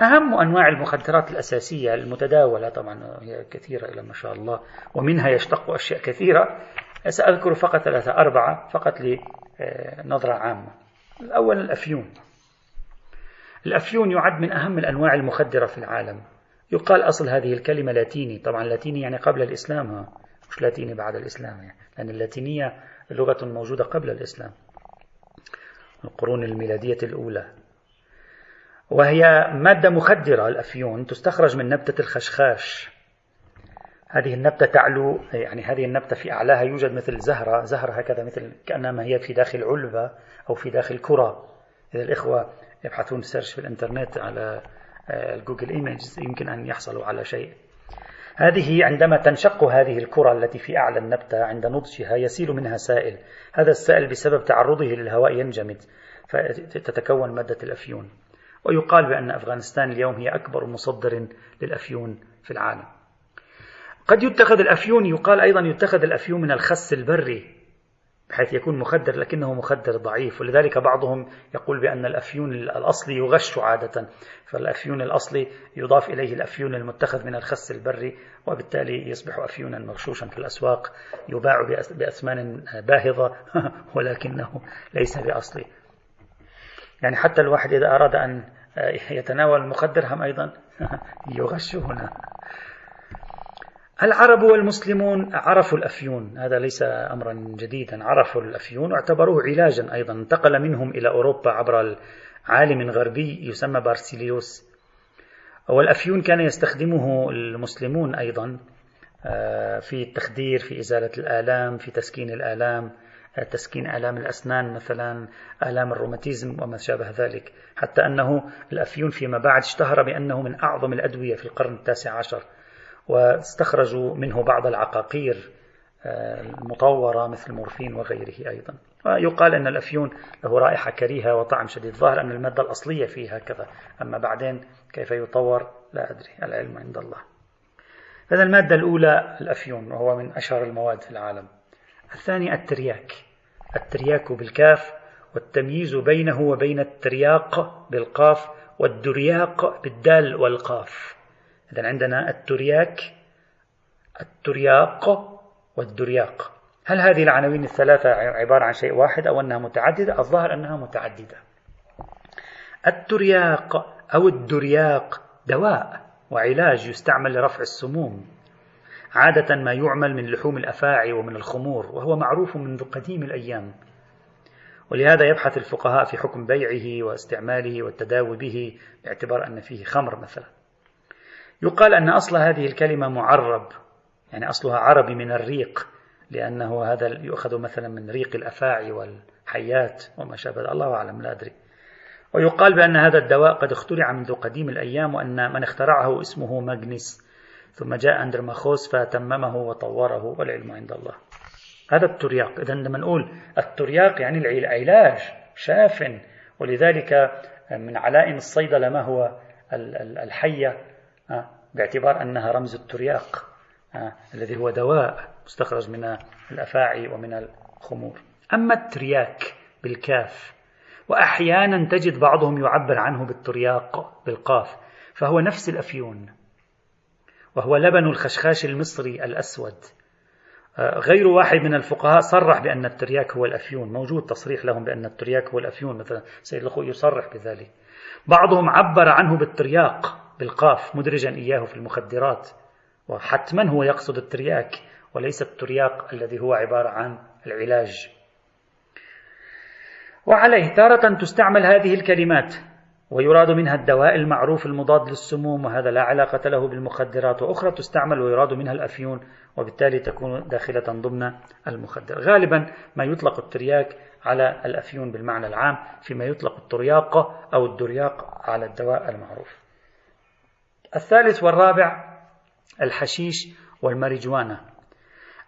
أهم أنواع المخدرات الأساسية المتداولة طبعا هي كثيرة إلى ما شاء الله ومنها يشتق أشياء كثيرة. سأذكر فقط ثلاثة أربعة فقط لنظرة عامة. الأول الأفيون. الأفيون يعد من أهم الأنواع المخدرة في العالم. يقال أصل هذه الكلمة لاتيني. طبعا لاتيني يعني قبل الإسلام مش لاتيني بعد الإسلام يعني لأن اللاتينية لغة موجودة قبل الإسلام. القرون الميلادية الأولى. وهي مادة مخدرة الأفيون تستخرج من نبتة الخشخاش. هذه النبتة تعلو يعني هذه النبتة في أعلاها يوجد مثل زهرة زهرة هكذا مثل كأنما هي في داخل علبة أو في داخل كرة. إذا الإخوة يبحثون search في الإنترنت على ال Google Images يمكن أن يحصلوا على شيء. هذه عندما تنشق هذه الكرة التي في أعلى النبتة عند نضجها يسيل منها سائل. هذا السائل بسبب تعرضه للهواء ينجمد فتتكون مادة الأفيون. ويقال بأن أفغانستان اليوم هي أكبر مصدر للأفيون في العالم. قد يتخذ الأفيون يقال أيضا يتخذ الأفيون من الخس البري. بحيث يكون مخدر لكنه مخدر ضعيف. ولذلك بعضهم يقول بأن الأفيون الأصلي يغش عادة فالأفيون الأصلي يضاف إليه الأفيون المتخذ من الخس البري وبالتالي يصبح أفيونا مغشوشا في الأسواق يباع بأثمان باهظة ولكنه ليس بأصلي. يعني حتى الواحد إذا أراد أن يتناول المخدر هم أيضا يغش هنا. العرب والمسلمون عرفوا الأفيون. هذا ليس أمرا جديدا. عرفوا الأفيون واعتبروه علاجا أيضا. انتقل منهم إلى أوروبا عبر عالم غربي يسمى بارسيليوس. والأفيون كان يستخدمه المسلمون أيضا آه، في التخدير في إزالة الآلام في تسكين الآلام آه، تسكين آلام الأسنان مثلا آلام الروماتيزم وما شابه ذلك. حتى أنه الأفيون فيما بعد اشتهر بأنه من أعظم الأدوية في القرن التاسع عشر. واستخرجوا منه بعض العقاقير آه، المطورة مثل المورفين وغيره أيضا. ويقال أن الأفيون له رائحة كريهة وطعم شديد. ظاهر أن المادة الأصلية فيه هكذا. أما بعدين كيف يطور؟ لا أدري. العلم عند الله. هذا المادة الأولى الأفيون وهو من أشهر المواد في العالم. الثاني الترياك. الترياك بالكاف والتمييز بينه وبين الترياق بالقاف والدرياق بالدال والقاف. إذا عندنا الترياك الترياق والدرياق. هل هذه العناوين الثلاثة عبارة عن شيء واحد أو أنها متعددة؟ الظاهر أنها متعددة. الترياق أو الدرياق دواء وعلاج يستعمل لرفع السموم عادة ما يعمل من لحوم الأفاعي ومن الخمور وهو معروف منذ قديم الأيام. ولهذا يبحث الفقهاء في حكم بيعه واستعماله والتداوي به باعتبار أن فيه خمر مثلا. يقال أن أصل هذه الكلمة معرب يعني أصلها عربي من الريق لأنه هذا يؤخذ مثلا من ريق الأفاعي والحيات وما شابه الله أعلم لا أدري. ويقال بأن هذا الدواء قد اخترع منذ قديم الأيام وأن من اخترعه اسمه ماغنيس ثم جاء أندرماخوس فتممه وطوره والعلم عند الله. هذا الترياق. إذا لما نقول الترياق يعني العلاج شاف ولذلك من علائم الصيدلة ما هو الحية آه، باعتبار أنها رمز الترياق آه، الذي هو دواء مستخرج من الأفاعي ومن الخمور. أما الترياك بالكاف وأحيانا تجد بعضهم يعبر عنه بالترياق بالقاف فهو نفس الأفيون وهو لبن الخشخاش المصري الأسود. آه، غير واحد من الفقهاء صرح بأن الترياك هو الأفيون. موجود تصريح لهم بأن الترياك هو الأفيون مثلا سيد الخوئي يصرح بذلك. بعضهم عبر عنه بالترياق بالقاف مدرجا إياه في المخدرات وحتما هو يقصد الترياك وليس الترياق الذي هو عبارة عن العلاج. وعليه تارة تستعمل هذه الكلمات ويراد منها الدواء المعروف المضاد للسموم وهذا لا علاقة له بالمخدرات وأخرى تستعمل ويراد منها الأفيون وبالتالي تكون داخلة ضمن المخدر. غالبا ما يطلق الترياك على الأفيون بالمعنى العام فيما يطلق الترياق أو الدرياق على الدواء المعروف. الثالث والرابع الحشيش والماريجوانا.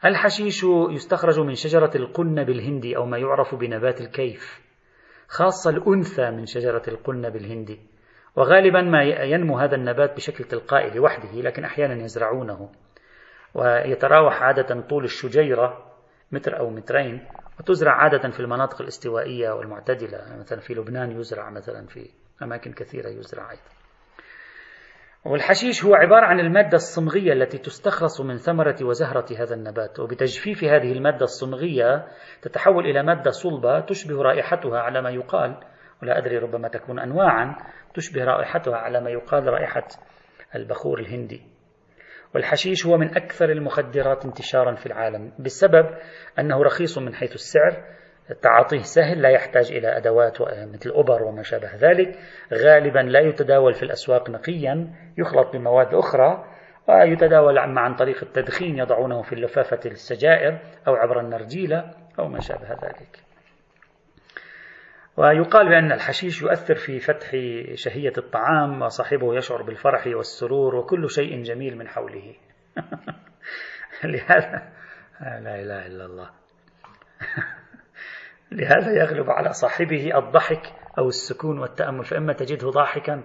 الحشيش يستخرج من شجرة القنب الهندي أو ما يعرف بنبات الكيف خاصة الأنثى من شجرة القنب الهندي وغالبا ما ينمو هذا النبات بشكل تلقائي لوحده لكن أحيانا يزرعونه. ويتراوح عادة طول الشجيرة متر أو مترين وتزرع عادة في المناطق الاستوائية والمعتدلة. مثلا في لبنان يزرع مثلا في أماكن كثيرة يزرع أيضا. والحشيش هو عبارة عن المادة الصمغية التي تستخلص من ثمرة وزهرة هذا النبات وبتجفيف هذه المادة الصمغية تتحول إلى مادة صلبة تشبه رائحتها على ما يقال ولا أدري ربما تكون أنواعا تشبه رائحتها على ما يقال رائحة البخور الهندي. والحشيش هو من أكثر المخدرات انتشارا في العالم بسبب أنه رخيص من حيث السعر تعاطيه سهل لا يحتاج إلى أدوات مثل أبر وما شابه ذلك. غالبا لا يتداول في الأسواق نقيا يخلط بمواد أخرى ويتداول عما عن طريق التدخين يضعونه في لفافة السجائر أو عبر النرجيلة أو ما شابه ذلك. ويقال بأن الحشيش يؤثر في فتح شهية الطعام وصاحبه يشعر بالفرح والسرور وكل شيء جميل من حوله. لهذا لا إله إلا الله. لهذا يغلب على صاحبه الضحك أو السكون والتأمل فإما تجده ضاحكا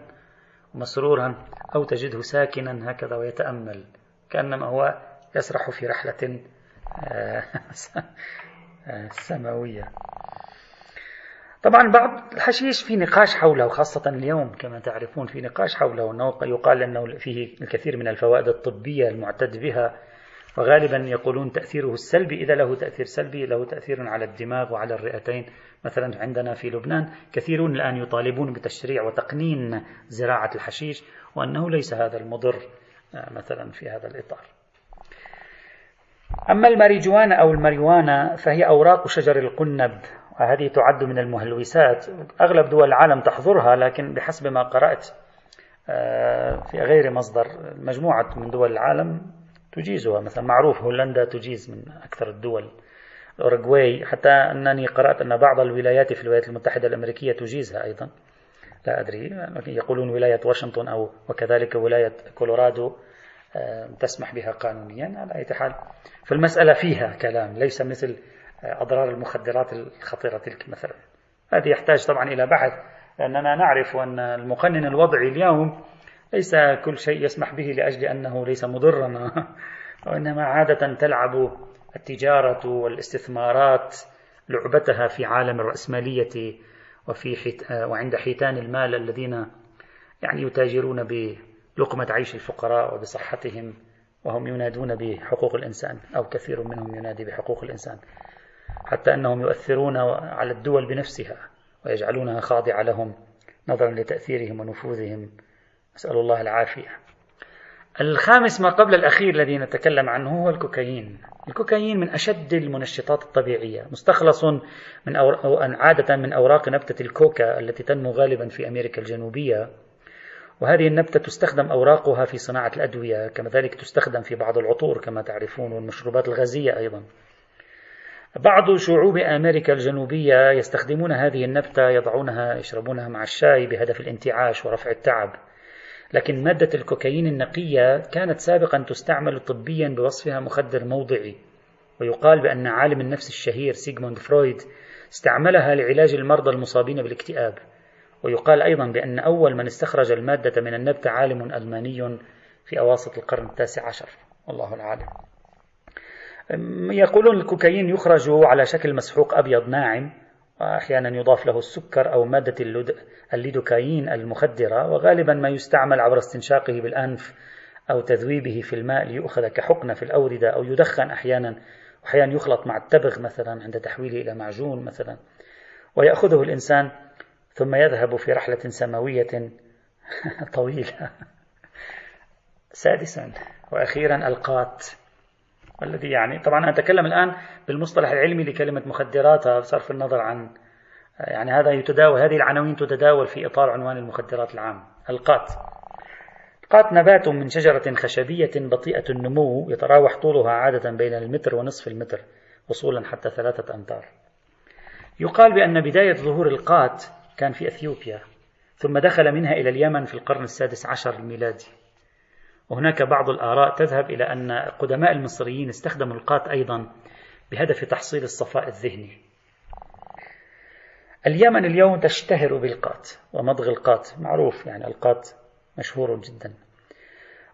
مسرورا أو تجده ساكنا هكذا ويتأمل كأنما هو يسرح في رحلة آه، سماوية. طبعا بعض الحشيش في نقاش حوله خاصة اليوم كما تعرفون في نقاش حوله أنه يقال أنه فيه الكثير من الفوائد الطبية المعتد بها وغالبا يقولون تأثيره السلبي إذا له تأثير سلبي له تأثير على الدماغ وعلى الرئتين. مثلا عندنا في لبنان كثيرون الآن يطالبون بتشريع وتقنين زراعة الحشيش وأنه ليس هذا المضر آه، مثلا في هذا الإطار. أما الماريجوانا أو الماريوانا فهي أوراق شجر القنب وهذه تعد من المهلوسات. أغلب دول العالم تحظرها لكن بحسب ما قرأت آه، في غير مصدر مجموعة من دول العالم تجيزها. مثلا معروف هولندا تجيز من أكثر الدول. أوروغواي حتى أنني قرأت أن بعض الولايات في الولايات المتحدة الأمريكية تجيزها أيضا. لا أدري يقولون ولاية واشنطن أو وكذلك ولاية كولورادو آه، تسمح بها قانونيا على أي حال. فالمسألة فيها كلام ليس مثل آه، أضرار المخدرات الخطيرة تلك مثلا. هذه يحتاج طبعا إلى بحث لأننا نعرف أن المقنن الوضعي اليوم ليس كل شيء يسمح به لأجل أنه ليس مضرا. وإنما عادة تلعب التجارة والاستثمارات لعبتها في عالم الرأسمالية وفي حيت وعند حيتان المال الذين يعني يتاجرون بلقمة عيش الفقراء وبصحتهم وهم ينادون بحقوق الإنسان أو كثير منهم ينادي بحقوق الإنسان. حتى أنهم يؤثرون على الدول بنفسها ويجعلونها خاضعة لهم نظرا لتأثيرهم ونفوذهم. نسأل الله العافية. الخامس ما قبل الأخير الذي نتكلم عنه هو الكوكايين. الكوكايين من أشد المنشطات الطبيعية مستخلص من أو... عادة من أوراق نبتة الكوكا التي تنمو غالبا في أمريكا الجنوبية. وهذه النبتة تستخدم أوراقها في صناعة الأدوية كما ذلك تستخدم في بعض العطور كما تعرفون والمشروبات الغازية أيضا. بعض شعوب أمريكا الجنوبية يستخدمون هذه النبتة يضعونها يشربونها مع الشاي بهدف الانتعاش ورفع التعب. لكن مادة الكوكايين النقية كانت سابقا تستعمل طبيا بوصفها مخدر موضعي ويقال بأن عالم النفس الشهير سيغموند فرويد استعملها لعلاج المرضى المصابين بالاكتئاب ويقال أيضا بأن أول من استخرج المادة من النبتة عالم ألماني في أواسط القرن التاسع عشر. والله العالم. يقولون الكوكايين يخرج على شكل مسحوق أبيض ناعم وأحيانا يضاف له السكر أو مادة الليدوكايين المخدرة وغالبا ما يستعمل عبر استنشاقه بالأنف أو تذويبه في الماء ليؤخذ كحقنة في الأوردة أو يدخن أحيانا وأحيانا يخلط مع التبغ مثلا عند تحويله إلى معجون مثلا. ويأخذه الإنسان ثم يذهب في رحلة سماوية طويلة. سادسا وأخيرا القات. والذي يعني. طبعا أنا أتكلم الآن بالمصطلح العلمي لكلمة مخدرات بصرف النظر عن يعني هذا يتداول هذه العناوين تتداول في إطار عنوان المخدرات العام القات. القات نبات من شجرة خشبية بطيئة النمو يتراوح طولها عادة بين المتر ونصف المتر وصولا حتى ثلاثة أمتار. يقال بأن بداية ظهور القات كان في أثيوبيا ثم دخل منها إلى اليمن في القرن السادس عشر الميلادي. وهناك بعض الآراء تذهب إلى أن قدماء المصريين استخدموا القات أيضا بهدف تحصيل الصفاء الذهني. اليمن اليوم تشتهر بالقات ومضغ القات معروف يعني القات مشهور جدا.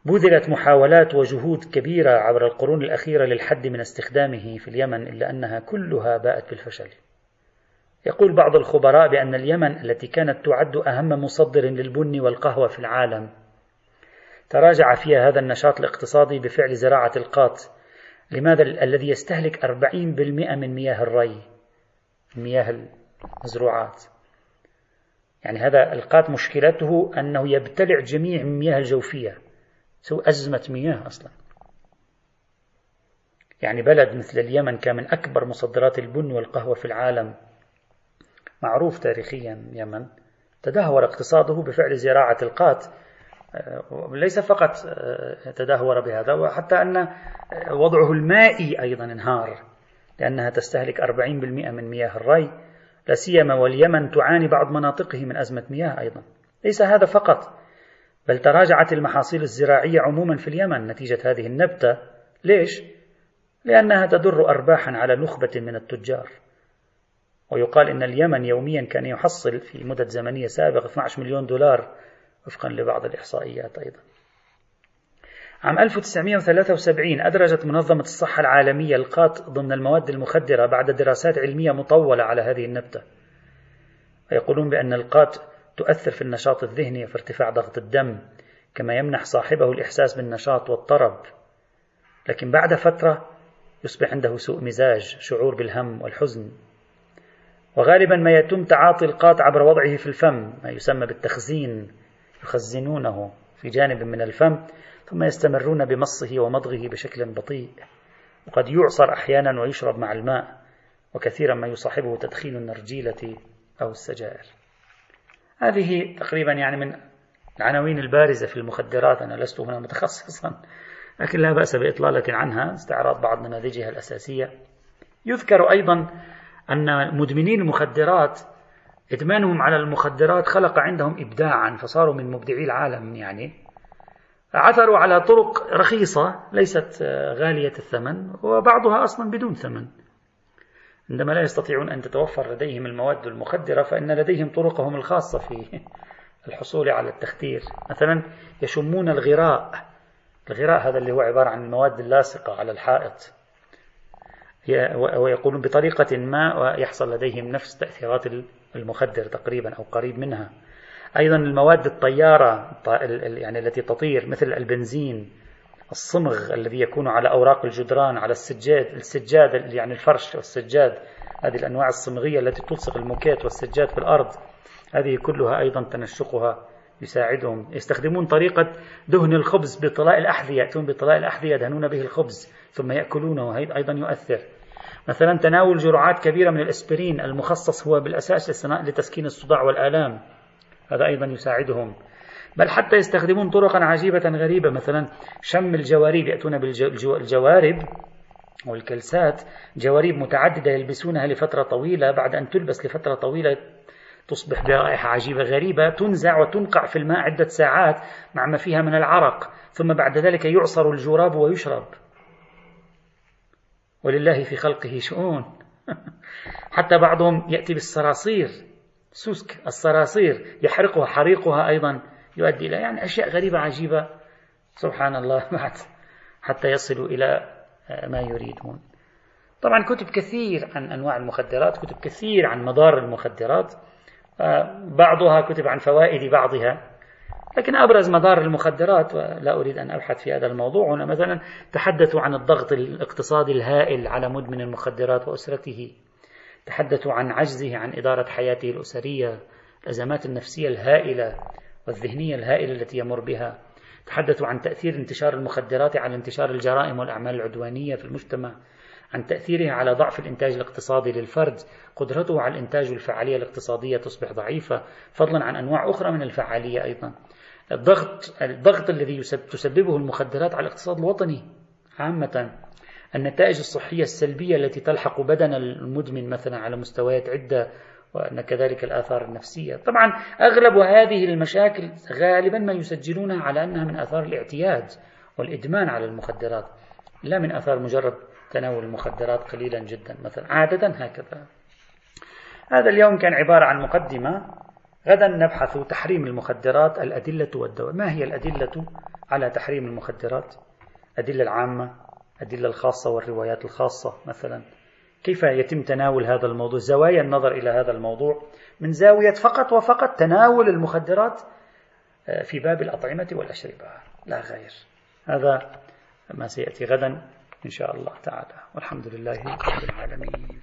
بذلت محاولات وجهود كبيرة عبر القرون الأخيرة للحد من استخدامه في اليمن إلا أنها كلها باءت بالفشل. يقول بعض الخبراء بأن اليمن التي كانت تعد أهم مصدر للبن والقهوة في العالم تراجع فيها هذا النشاط الاقتصادي بفعل زراعة القات. لماذا الذي يستهلك 40% من مياه الري مياه المزروعات؟ يعني هذا القات مشكلته أنه يبتلع جميع المياه الجوفية. سوى أزمة مياه أصلا. يعني بلد مثل اليمن كان من أكبر مصدرات البن والقهوة في العالم. معروف تاريخيا اليمن تدهور اقتصاده بفعل زراعة القات ليس فقط آه، تدهور بهذا وحتى أن آه، وضعه المائي أيضا انهار لأنها تستهلك 40% من مياه الري لا سيما واليمن تعاني بعض مناطقه من أزمة مياه أيضا. ليس هذا فقط بل تراجعت المحاصيل الزراعية عموما في اليمن نتيجة هذه النبتة. ليش؟ لأنها تدر أرباحا على نخبة من التجار. ويقال إن اليمن يوميا كان يحصل في مدة زمنية سابقة 12 مليون دولار وفقا لبعض الإحصائيات أيضا. عام 1973 أدرجت منظمة الصحة العالمية القاط ضمن المواد المخدرة بعد دراسات علمية مطولة على هذه النبتة. ويقولون بأن القاط تؤثر في النشاط الذهني وفي ارتفاع ضغط الدم كما يمنح صاحبه الإحساس بالنشاط والطرب. لكن بعد فترة يصبح عنده سوء مزاج شعور بالهم والحزن. وغالبا ما يتم تعاطي القاط عبر وضعه في الفم ما يسمى بالتخزين. يخزنونه في جانب من الفم ثم يستمرون بمصه ومضغه بشكل بطيء. وقد يعصر أحيانا ويشرب مع الماء وكثيرا ما يصاحبه تدخين النرجيلة أو السجائر. هذه تقريبا يعني من العناوين البارزة في المخدرات أنا لست هنا متخصصا لكن لا بأس بإطلالة عنها استعراض بعض نماذجها الأساسية. يذكر أيضا أن مدمنين المخدرات إدمانهم على المخدرات خلق عندهم إبداعا فصاروا من مبدعي العالم يعني. عثروا على طرق رخيصة ليست غالية الثمن وبعضها أصلا بدون ثمن. عندما لا يستطيعون أن تتوفر لديهم المواد المخدرة فإن لديهم طرقهم الخاصة في الحصول على التخدير. مثلا يشمون الغراء. الغراء هذا اللي هو عبارة عن المواد اللاصقة على الحائط. ويقولون بطريقة ما ويحصل لديهم نفس تأثيرات المخدر تقريبا أو قريب منها. أيضا المواد الطيارة يعني التي تطير مثل البنزين الصمغ الذي يكون على أوراق الجدران على السجاد السجاد يعني الفرش والسجاد هذه الأنواع الصمغية التي تلصق الموكيت والسجاد في الأرض هذه كلها أيضا تنشقها يساعدهم. يستخدمون طريقة دهن الخبز بطلاء الأحذية يأتون بطلاء الأحذية يدهنون به الخبز ثم يأكلونه أيضا يؤثر. مثلا تناول جرعات كبيرة من الأسبرين المخصص هو بالأساس لتسكين الصداع والآلام. هذا أيضا يساعدهم. بل حتى يستخدمون طرقا عجيبة غريبة مثلا شم الجوارب يأتون بالجوارب والكلسات جوارب متعددة يلبسونها لفترة طويلة بعد أن تلبس لفترة طويلة تصبح برائحة عجيبة غريبة تنزع وتنقع في الماء عدة ساعات مع ما فيها من العرق ثم بعد ذلك يعصر الجراب ويشرب. ولله في خلقه شؤون. حتى بعضهم يأتي بالصراصير سوسك الصراصير يحرقها حريقها أيضا يؤدي إلى يعني أشياء غريبة عجيبة. سبحان الله بعد حتى يصلوا إلى ما يريدون. طبعا كتب كثير عن أنواع المخدرات كتب كثير عن مضار المخدرات. بعضها كتب عن فوائد بعضها. لكن أبرز مضار المخدرات ولا أريد أن أبحث في هذا الموضوع هنا مثلا تحدثوا عن الضغط الاقتصادي الهائل على مدمن المخدرات وأسرته. تحدثوا عن عجزه عن إدارة حياته الأسرية الأزمات النفسية الهائلة والذهنية الهائلة التي يمر بها. تحدثوا عن تأثير انتشار المخدرات على انتشار الجرائم والأعمال العدوانية في المجتمع. عن تأثيرها على ضعف الإنتاج الاقتصادي للفرد. قدرته على الإنتاج والفعالية الاقتصادية تصبح ضعيفة فضلا عن أنواع أخرى من الفعالية أيضا. الضغط الضغط الذي تسببه المخدرات على الاقتصاد الوطني. عامة النتائج الصحية السلبية التي تلحق بدن المدمن مثلا على مستويات عدة وأن كذلك الآثار النفسية. طبعا أغلب هذه المشاكل غالبا ما يسجلونها على أنها من آثار الاعتياد والإدمان على المخدرات لا من آثار مجرد تناول المخدرات قليلا جدا مثلا. عادة هكذا. هذا اليوم كان عبارة عن مقدمة غدا نبحث تحريم المخدرات الأدلة والدواء. ما هي الأدلة على تحريم المخدرات؟ الأدلة العامة الأدلة الخاصة والروايات الخاصة مثلا. كيف يتم تناول هذا الموضوع؟ زوايا النظر إلى هذا الموضوع. من زاوية فقط وفقط تناول المخدرات آه، في باب الأطعمة والأشربة. لا غير. هذا ما سيأتي غدا إن شاء الله تعالى. والحمد لله رب العالمين.